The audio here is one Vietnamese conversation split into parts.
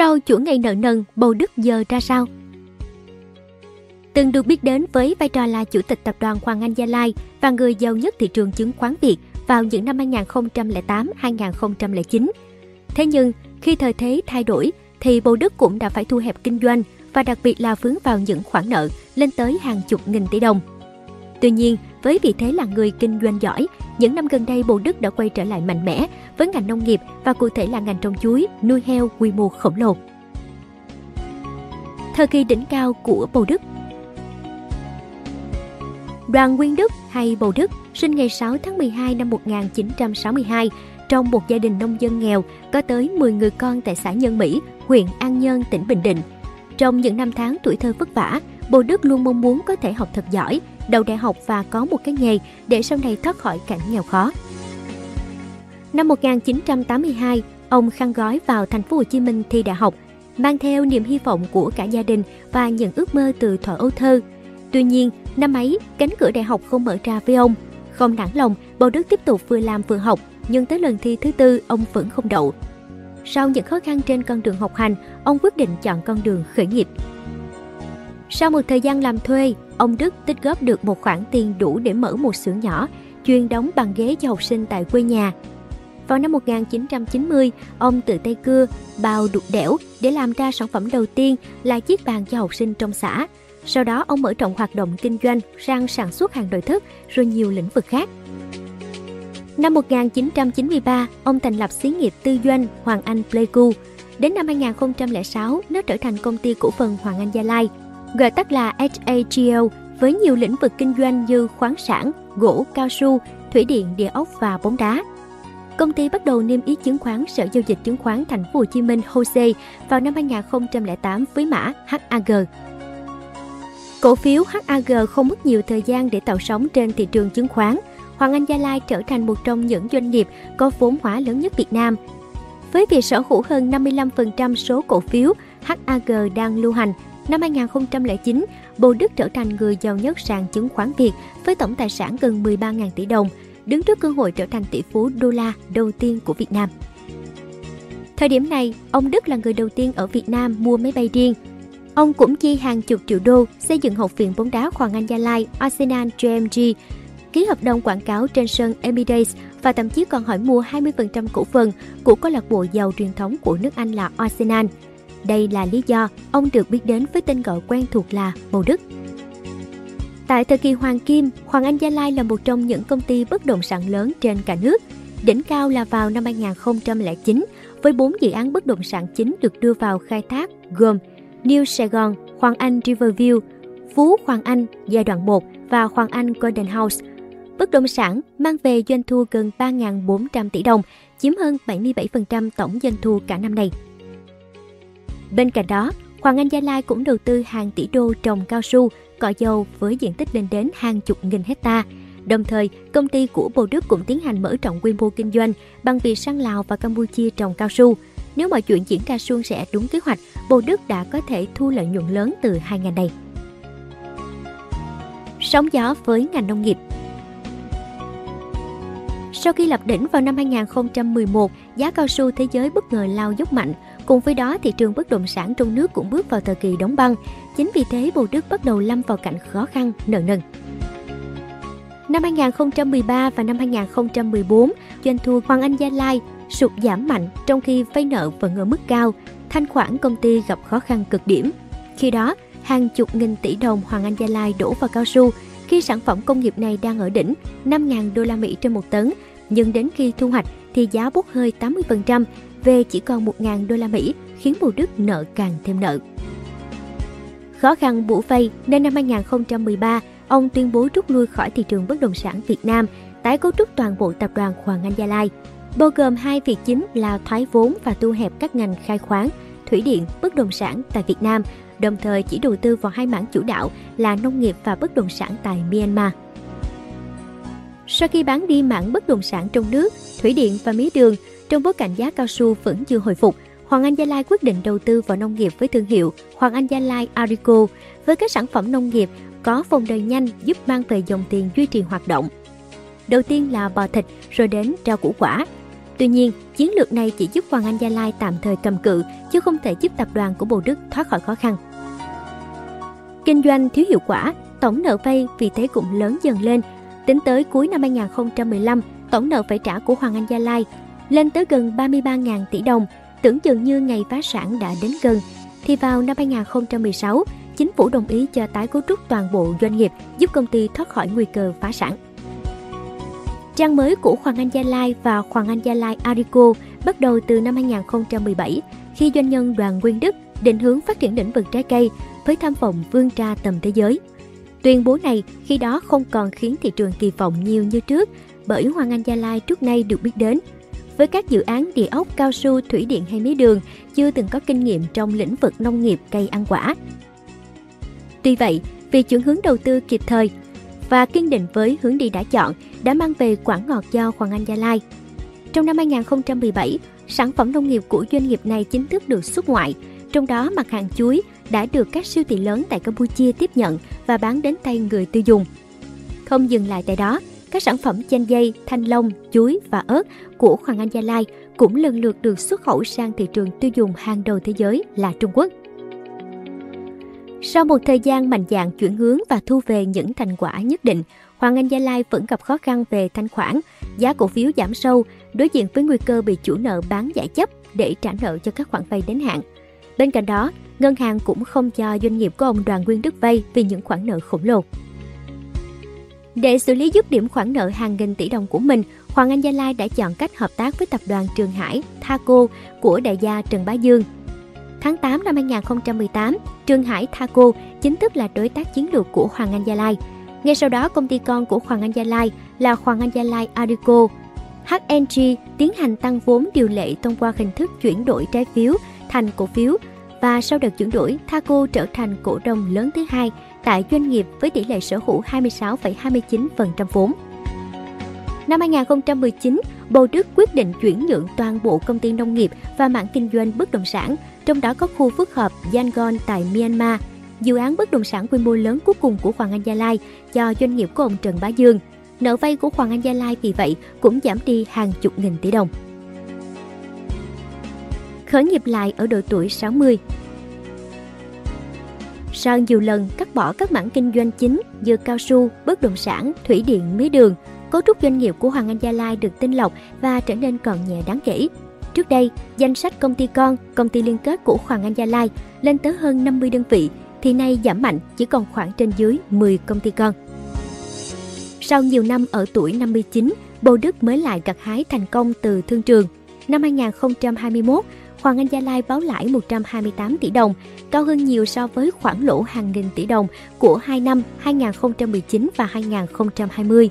Sau chuỗi ngày nợ nần, Bầu Đức giờ ra sao? Từng được biết đến với vai trò là chủ tịch tập đoàn Hoàng Anh Gia Lai và người giàu nhất thị trường chứng khoán Việt vào những năm 2008-2009. Thế nhưng, khi thời thế thay đổi, thì Bầu Đức cũng đã phải thu hẹp kinh doanh và đặc biệt là vướng vào những khoản nợ lên tới hàng chục nghìn tỷ đồng. Tuy nhiên, với vị thế là người kinh doanh giỏi, những năm gần đây Bộ Đức đã quay trở lại mạnh mẽ với ngành nông nghiệp và cụ thể là ngành trồng chuối, nuôi heo quy mô khổng lồ. Thời kỳ đỉnh cao của Bầu Đức Đoàn Nguyên Đức hay Bầu Đức sinh ngày 6 tháng 12 năm 1962 trong một gia đình nông dân nghèo có tới 10 người con tại xã Nhân Mỹ, huyện An Nhơn, tỉnh Bình Định. Trong những năm tháng tuổi thơ vất vả, Bồ Đức luôn mong muốn có thể học thật giỏi, đầu đại học và có một cái nghề để sau này thoát khỏi cảnh nghèo khó. Năm 1982, ông khăn gói vào thành phố Hồ Chí Minh thi đại học, mang theo niềm hy vọng của cả gia đình và những ước mơ từ thuở ấu thơ. Tuy nhiên, năm ấy, cánh cửa đại học không mở ra với ông. Không nản lòng, Bồ Đức tiếp tục vừa làm vừa học, nhưng tới lần thi thứ tư, ông vẫn không đậu. Sau những khó khăn trên con đường học hành, ông quyết định chọn con đường khởi nghiệp. Sau một thời gian làm thuê, ông Đức tích góp được một khoản tiền đủ để mở một xưởng nhỏ, chuyên đóng bàn ghế cho học sinh tại quê nhà. Vào năm 1990, ông tự tay cưa, bao đục đẽo để làm ra sản phẩm đầu tiên là chiếc bàn cho học sinh trong xã. Sau đó ông mở rộng hoạt động kinh doanh sang sản xuất hàng nội thất rồi nhiều lĩnh vực khác. Năm 1993, ông thành lập xí nghiệp tư doanh Hoàng Anh Pleiku. Đến năm 2006, nó trở thành công ty cổ phần Hoàng Anh Gia Lai, gọi tắt là HAGL, với nhiều lĩnh vực kinh doanh như khoáng sản, gỗ, cao su, thủy điện, địa ốc và bóng đá. Công ty bắt đầu niêm yết chứng khoán Sở giao dịch chứng khoán Thành phố Hồ Chí Minh HOSE vào năm 2008 với mã HAG. Cổ phiếu HAG không mất nhiều thời gian để tạo sóng trên thị trường chứng khoán. Hoàng Anh Gia Lai trở thành một trong những doanh nghiệp có vốn hóa lớn nhất Việt Nam. Với việc sở hữu hơn 55% số cổ phiếu HAG đang lưu hành, năm 2009, Bồ Đức trở thành người giàu nhất sàn chứng khoán Việt với tổng tài sản gần 13.000 tỷ đồng, đứng trước cơ hội trở thành tỷ phú đô la đầu tiên của Việt Nam. Thời điểm này, ông Đức là người đầu tiên ở Việt Nam mua máy bay riêng. Ông cũng chi hàng chục triệu đô xây dựng học viện bóng đá Hoàng Anh Gia Lai Arsenal GMG ký hợp đồng quảng cáo trên sân Emirates và thậm chí còn hỏi mua 20% cổ phần của câu lạc bộ giàu truyền thống của nước Anh là Arsenal. Đây là lý do ông được biết đến với tên gọi quen thuộc là Bầu Đức. Tại thời kỳ Hoàng Kim, Hoàng Anh Gia Lai là một trong những công ty bất động sản lớn trên cả nước. Đỉnh cao là vào năm 2009, với 4 dự án bất động sản chính được đưa vào khai thác gồm New Sài Gòn, Hoàng Anh Riverview, Phú Hoàng Anh giai đoạn 1 và Hoàng Anh Golden House bất động sản mang về doanh thu gần 3.400 tỷ đồng, chiếm hơn 77% tổng doanh thu cả năm này Bên cạnh đó, Hoàng Anh Gia Lai cũng đầu tư hàng tỷ đô trồng cao su, cỏ dầu với diện tích lên đến hàng chục nghìn hecta. Đồng thời, công ty của Bồ Đức cũng tiến hành mở rộng quy mô kinh doanh bằng việc sang Lào và Campuchia trồng cao su. Nếu mọi chuyện diễn ra suôn sẻ đúng kế hoạch, Bồ Đức đã có thể thu lợi nhuận lớn từ hai ngành này. Sóng gió với ngành nông nghiệp sau khi lập đỉnh vào năm 2011, giá cao su thế giới bất ngờ lao dốc mạnh. Cùng với đó, thị trường bất động sản trong nước cũng bước vào thời kỳ đóng băng. Chính vì thế, Bồ Đức bắt đầu lâm vào cảnh khó khăn, nợ nần. Năm 2013 và năm 2014, doanh thu Hoàng Anh Gia Lai sụt giảm mạnh trong khi vay nợ vẫn ở mức cao, thanh khoản công ty gặp khó khăn cực điểm. Khi đó, hàng chục nghìn tỷ đồng Hoàng Anh Gia Lai đổ vào cao su khi sản phẩm công nghiệp này đang ở đỉnh 5.000 đô la Mỹ trên một tấn nhưng đến khi thu hoạch thì giá bốc hơi 80% về chỉ còn 1.000 đô la Mỹ, khiến bộ Đức nợ càng thêm nợ. Khó khăn bủ vay nên năm 2013, ông tuyên bố rút lui khỏi thị trường bất động sản Việt Nam, tái cấu trúc toàn bộ tập đoàn Hoàng Anh Gia Lai, bao gồm hai việc chính là thoái vốn và thu hẹp các ngành khai khoáng, thủy điện, bất động sản tại Việt Nam, đồng thời chỉ đầu tư vào hai mảng chủ đạo là nông nghiệp và bất động sản tại Myanmar. Sau khi bán đi mảng bất động sản trong nước, thủy điện và mía đường, trong bối cảnh giá cao su vẫn chưa hồi phục, Hoàng Anh Gia Lai quyết định đầu tư vào nông nghiệp với thương hiệu Hoàng Anh Gia Lai Arico với các sản phẩm nông nghiệp có vòng đời nhanh giúp mang về dòng tiền duy trì hoạt động. Đầu tiên là bò thịt, rồi đến rau củ quả. Tuy nhiên, chiến lược này chỉ giúp Hoàng Anh Gia Lai tạm thời cầm cự, chứ không thể giúp tập đoàn của bồ Đức thoát khỏi khó khăn. Kinh doanh thiếu hiệu quả, tổng nợ vay vì thế cũng lớn dần lên. Tính tới cuối năm 2015, tổng nợ phải trả của Hoàng Anh Gia Lai lên tới gần 33.000 tỷ đồng, tưởng chừng như ngày phá sản đã đến gần. Thì vào năm 2016, chính phủ đồng ý cho tái cấu trúc toàn bộ doanh nghiệp, giúp công ty thoát khỏi nguy cơ phá sản. Trang mới của Hoàng Anh Gia Lai và Hoàng Anh Gia Lai Arico bắt đầu từ năm 2017 khi doanh nhân Đoàn Nguyên Đức định hướng phát triển lĩnh vực trái cây với tham vọng vươn ra tầm thế giới. Tuyên bố này khi đó không còn khiến thị trường kỳ vọng nhiều như trước bởi Hoàng Anh Gia Lai trước nay được biết đến. Với các dự án địa ốc, cao su, thủy điện hay mía đường chưa từng có kinh nghiệm trong lĩnh vực nông nghiệp cây ăn quả. Tuy vậy, vì chuyển hướng đầu tư kịp thời và kiên định với hướng đi đã chọn đã mang về quả ngọt cho Hoàng Anh Gia Lai. Trong năm 2017, sản phẩm nông nghiệp của doanh nghiệp này chính thức được xuất ngoại, trong đó mặt hàng chuối đã được các siêu thị lớn tại Campuchia tiếp nhận và bán đến tay người tiêu dùng. Không dừng lại tại đó, các sản phẩm chanh dây, thanh long, chuối và ớt của Hoàng Anh Gia Lai cũng lần lượt được xuất khẩu sang thị trường tiêu dùng hàng đầu thế giới là Trung Quốc. Sau một thời gian mạnh dạn chuyển hướng và thu về những thành quả nhất định, Hoàng Anh Gia Lai vẫn gặp khó khăn về thanh khoản, giá cổ phiếu giảm sâu, đối diện với nguy cơ bị chủ nợ bán giải chấp để trả nợ cho các khoản vay đến hạn. Bên cạnh đó, ngân hàng cũng không cho doanh nghiệp của ông Đoàn Nguyên Đức vay vì những khoản nợ khổng lồ. Để xử lý dứt điểm khoản nợ hàng nghìn tỷ đồng của mình, Hoàng Anh Gia Lai đã chọn cách hợp tác với tập đoàn Trường Hải, Thaco của đại gia Trần Bá Dương. Tháng 8 năm 2018, Trường Hải Thaco chính thức là đối tác chiến lược của Hoàng Anh Gia Lai. Ngay sau đó, công ty con của Hoàng Anh Gia Lai là Hoàng Anh Gia Lai Adico. HNG tiến hành tăng vốn điều lệ thông qua hình thức chuyển đổi trái phiếu thành cổ phiếu và sau đợt chuyển đổi, Thaco trở thành cổ đông lớn thứ hai tại doanh nghiệp với tỷ lệ sở hữu 26,29% vốn. Năm 2019, Bầu Đức quyết định chuyển nhượng toàn bộ công ty nông nghiệp và mảng kinh doanh bất động sản, trong đó có khu phức hợp Yangon tại Myanmar, dự án bất động sản quy mô lớn cuối cùng của Hoàng Anh Gia Lai cho doanh nghiệp của ông Trần Bá Dương. Nợ vay của Hoàng Anh Gia Lai vì vậy cũng giảm đi hàng chục nghìn tỷ đồng. Khởi nghiệp lại ở độ tuổi 60 sau nhiều lần cắt bỏ các mảng kinh doanh chính như cao su, bất động sản, thủy điện, mía đường, cấu trúc doanh nghiệp của Hoàng Anh Gia Lai được tinh lọc và trở nên còn nhẹ đáng kể. Trước đây, danh sách công ty con, công ty liên kết của Hoàng Anh Gia Lai lên tới hơn 50 đơn vị, thì nay giảm mạnh chỉ còn khoảng trên dưới 10 công ty con. Sau nhiều năm ở tuổi 59, Bồ Đức mới lại gặt hái thành công từ thương trường. Năm 2021, Hoàng Anh Gia Lai báo lãi 128 tỷ đồng, cao hơn nhiều so với khoản lỗ hàng nghìn tỷ đồng của hai năm 2019 và 2020.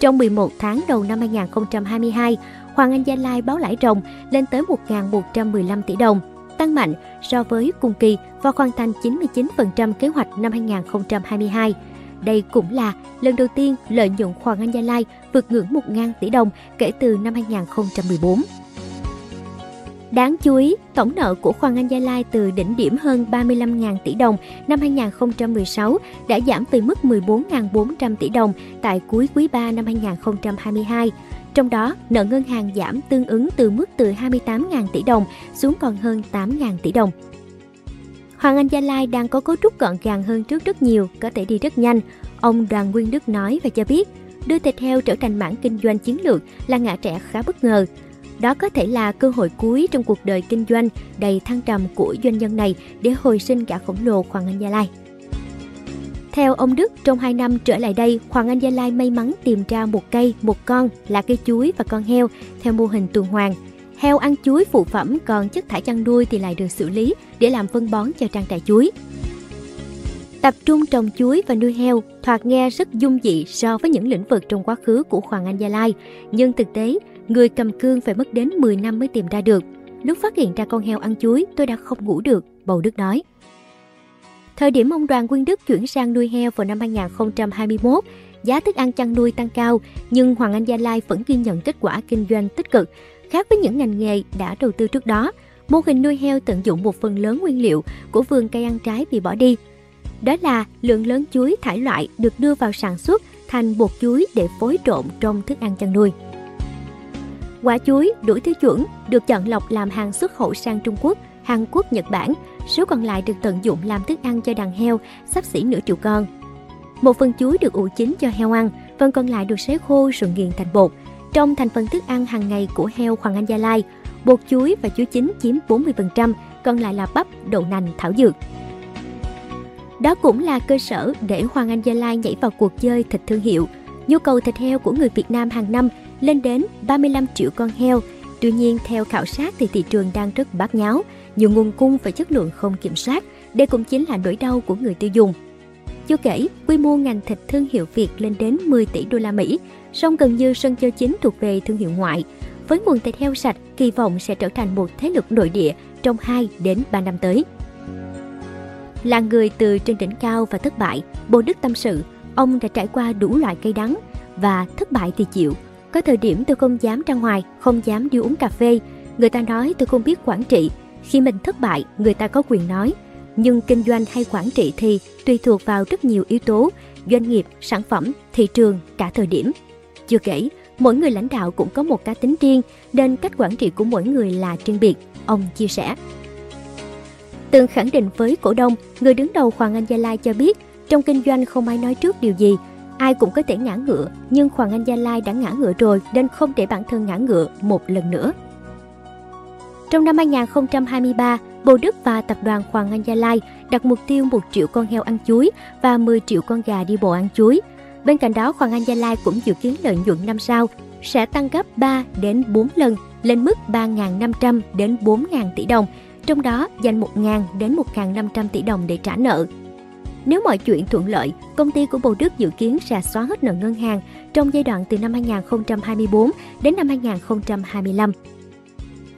Trong 11 tháng đầu năm 2022, Hoàng Anh Gia Lai báo lãi ròng lên tới 1.115 tỷ đồng, tăng mạnh so với cùng kỳ và hoàn thành 99% kế hoạch năm 2022. Đây cũng là lần đầu tiên lợi nhuận Hoàng Anh Gia Lai vượt ngưỡng 1.000 tỷ đồng kể từ năm 2014. Đáng chú ý, tổng nợ của Hoàng Anh Gia Lai từ đỉnh điểm hơn 35.000 tỷ đồng năm 2016 đã giảm về mức 14.400 tỷ đồng tại cuối quý 3 năm 2022. Trong đó, nợ ngân hàng giảm tương ứng từ mức từ 28.000 tỷ đồng xuống còn hơn 8.000 tỷ đồng. Hoàng Anh Gia Lai đang có cấu trúc gọn gàng hơn trước rất nhiều, có thể đi rất nhanh. Ông Đoàn Nguyên Đức nói và cho biết, đưa thịt heo trở thành mảng kinh doanh chiến lược là ngã trẻ khá bất ngờ. Đó có thể là cơ hội cuối trong cuộc đời kinh doanh đầy thăng trầm của doanh nhân này để hồi sinh cả khổng lồ Hoàng Anh Gia Lai. Theo ông Đức, trong 2 năm trở lại đây, Hoàng Anh Gia Lai may mắn tìm ra một cây, một con là cây chuối và con heo theo mô hình tuần hoàn. Heo ăn chuối phụ phẩm còn chất thải chăn nuôi thì lại được xử lý để làm phân bón cho trang trại chuối. Tập trung trồng chuối và nuôi heo thoạt nghe rất dung dị so với những lĩnh vực trong quá khứ của Hoàng Anh Gia Lai, nhưng thực tế Người cầm cương phải mất đến 10 năm mới tìm ra được. Lúc phát hiện ra con heo ăn chuối, tôi đã không ngủ được, Bầu Đức nói. Thời điểm ông Đoàn Nguyên Đức chuyển sang nuôi heo vào năm 2021, giá thức ăn chăn nuôi tăng cao, nhưng Hoàng Anh Gia Lai vẫn ghi nhận kết quả kinh doanh tích cực. Khác với những ngành nghề đã đầu tư trước đó, mô hình nuôi heo tận dụng một phần lớn nguyên liệu của vườn cây ăn trái bị bỏ đi. Đó là lượng lớn chuối thải loại được đưa vào sản xuất thành bột chuối để phối trộn trong thức ăn chăn nuôi. Quả chuối đủ tiêu chuẩn được chọn lọc làm hàng xuất khẩu sang Trung Quốc, Hàn Quốc, Nhật Bản. Số còn lại được tận dụng làm thức ăn cho đàn heo, sắp xỉ nửa triệu con. Một phần chuối được ủ chín cho heo ăn, phần còn lại được sấy khô rồi nghiền thành bột. Trong thành phần thức ăn hàng ngày của heo Hoàng Anh Gia Lai, bột chuối và chuối chín chiếm 40%, còn lại là bắp, đậu nành, thảo dược. Đó cũng là cơ sở để Hoàng Anh Gia Lai nhảy vào cuộc chơi thịt thương hiệu. Nhu cầu thịt heo của người Việt Nam hàng năm lên đến 35 triệu con heo. Tuy nhiên, theo khảo sát thì thị trường đang rất bát nháo, nhiều nguồn cung và chất lượng không kiểm soát. Đây cũng chính là nỗi đau của người tiêu dùng. Chưa kể, quy mô ngành thịt thương hiệu Việt lên đến 10 tỷ đô la Mỹ, song gần như sân chơi chính thuộc về thương hiệu ngoại. Với nguồn thịt heo sạch, kỳ vọng sẽ trở thành một thế lực nội địa trong 2 đến 3 năm tới. Là người từ trên đỉnh cao và thất bại, Bồ Đức tâm sự, ông đã trải qua đủ loại cây đắng và thất bại thì chịu. Có thời điểm tôi không dám ra ngoài, không dám đi uống cà phê. Người ta nói tôi không biết quản trị. Khi mình thất bại, người ta có quyền nói. Nhưng kinh doanh hay quản trị thì tùy thuộc vào rất nhiều yếu tố, doanh nghiệp, sản phẩm, thị trường, cả thời điểm. Chưa kể, mỗi người lãnh đạo cũng có một cá tính riêng, nên cách quản trị của mỗi người là riêng biệt, ông chia sẻ. Từng khẳng định với cổ đông, người đứng đầu Hoàng Anh Gia Lai cho biết, trong kinh doanh không ai nói trước điều gì, ai cũng có thể ngã ngựa, nhưng Hoàng Anh Gia Lai đã ngã ngựa rồi nên không để bản thân ngã ngựa một lần nữa. Trong năm 2023, Bộ Đức và tập đoàn Hoàng Anh Gia Lai đặt mục tiêu 1 triệu con heo ăn chuối và 10 triệu con gà đi bộ ăn chuối. Bên cạnh đó, Hoàng Anh Gia Lai cũng dự kiến lợi nhuận năm sau sẽ tăng gấp 3 đến 4 lần lên mức 3.500 đến 4.000 tỷ đồng, trong đó dành 1.000 đến 1.500 tỷ đồng để trả nợ. Nếu mọi chuyện thuận lợi, công ty của Bồ Đức dự kiến sẽ xóa hết nợ ngân hàng trong giai đoạn từ năm 2024 đến năm 2025.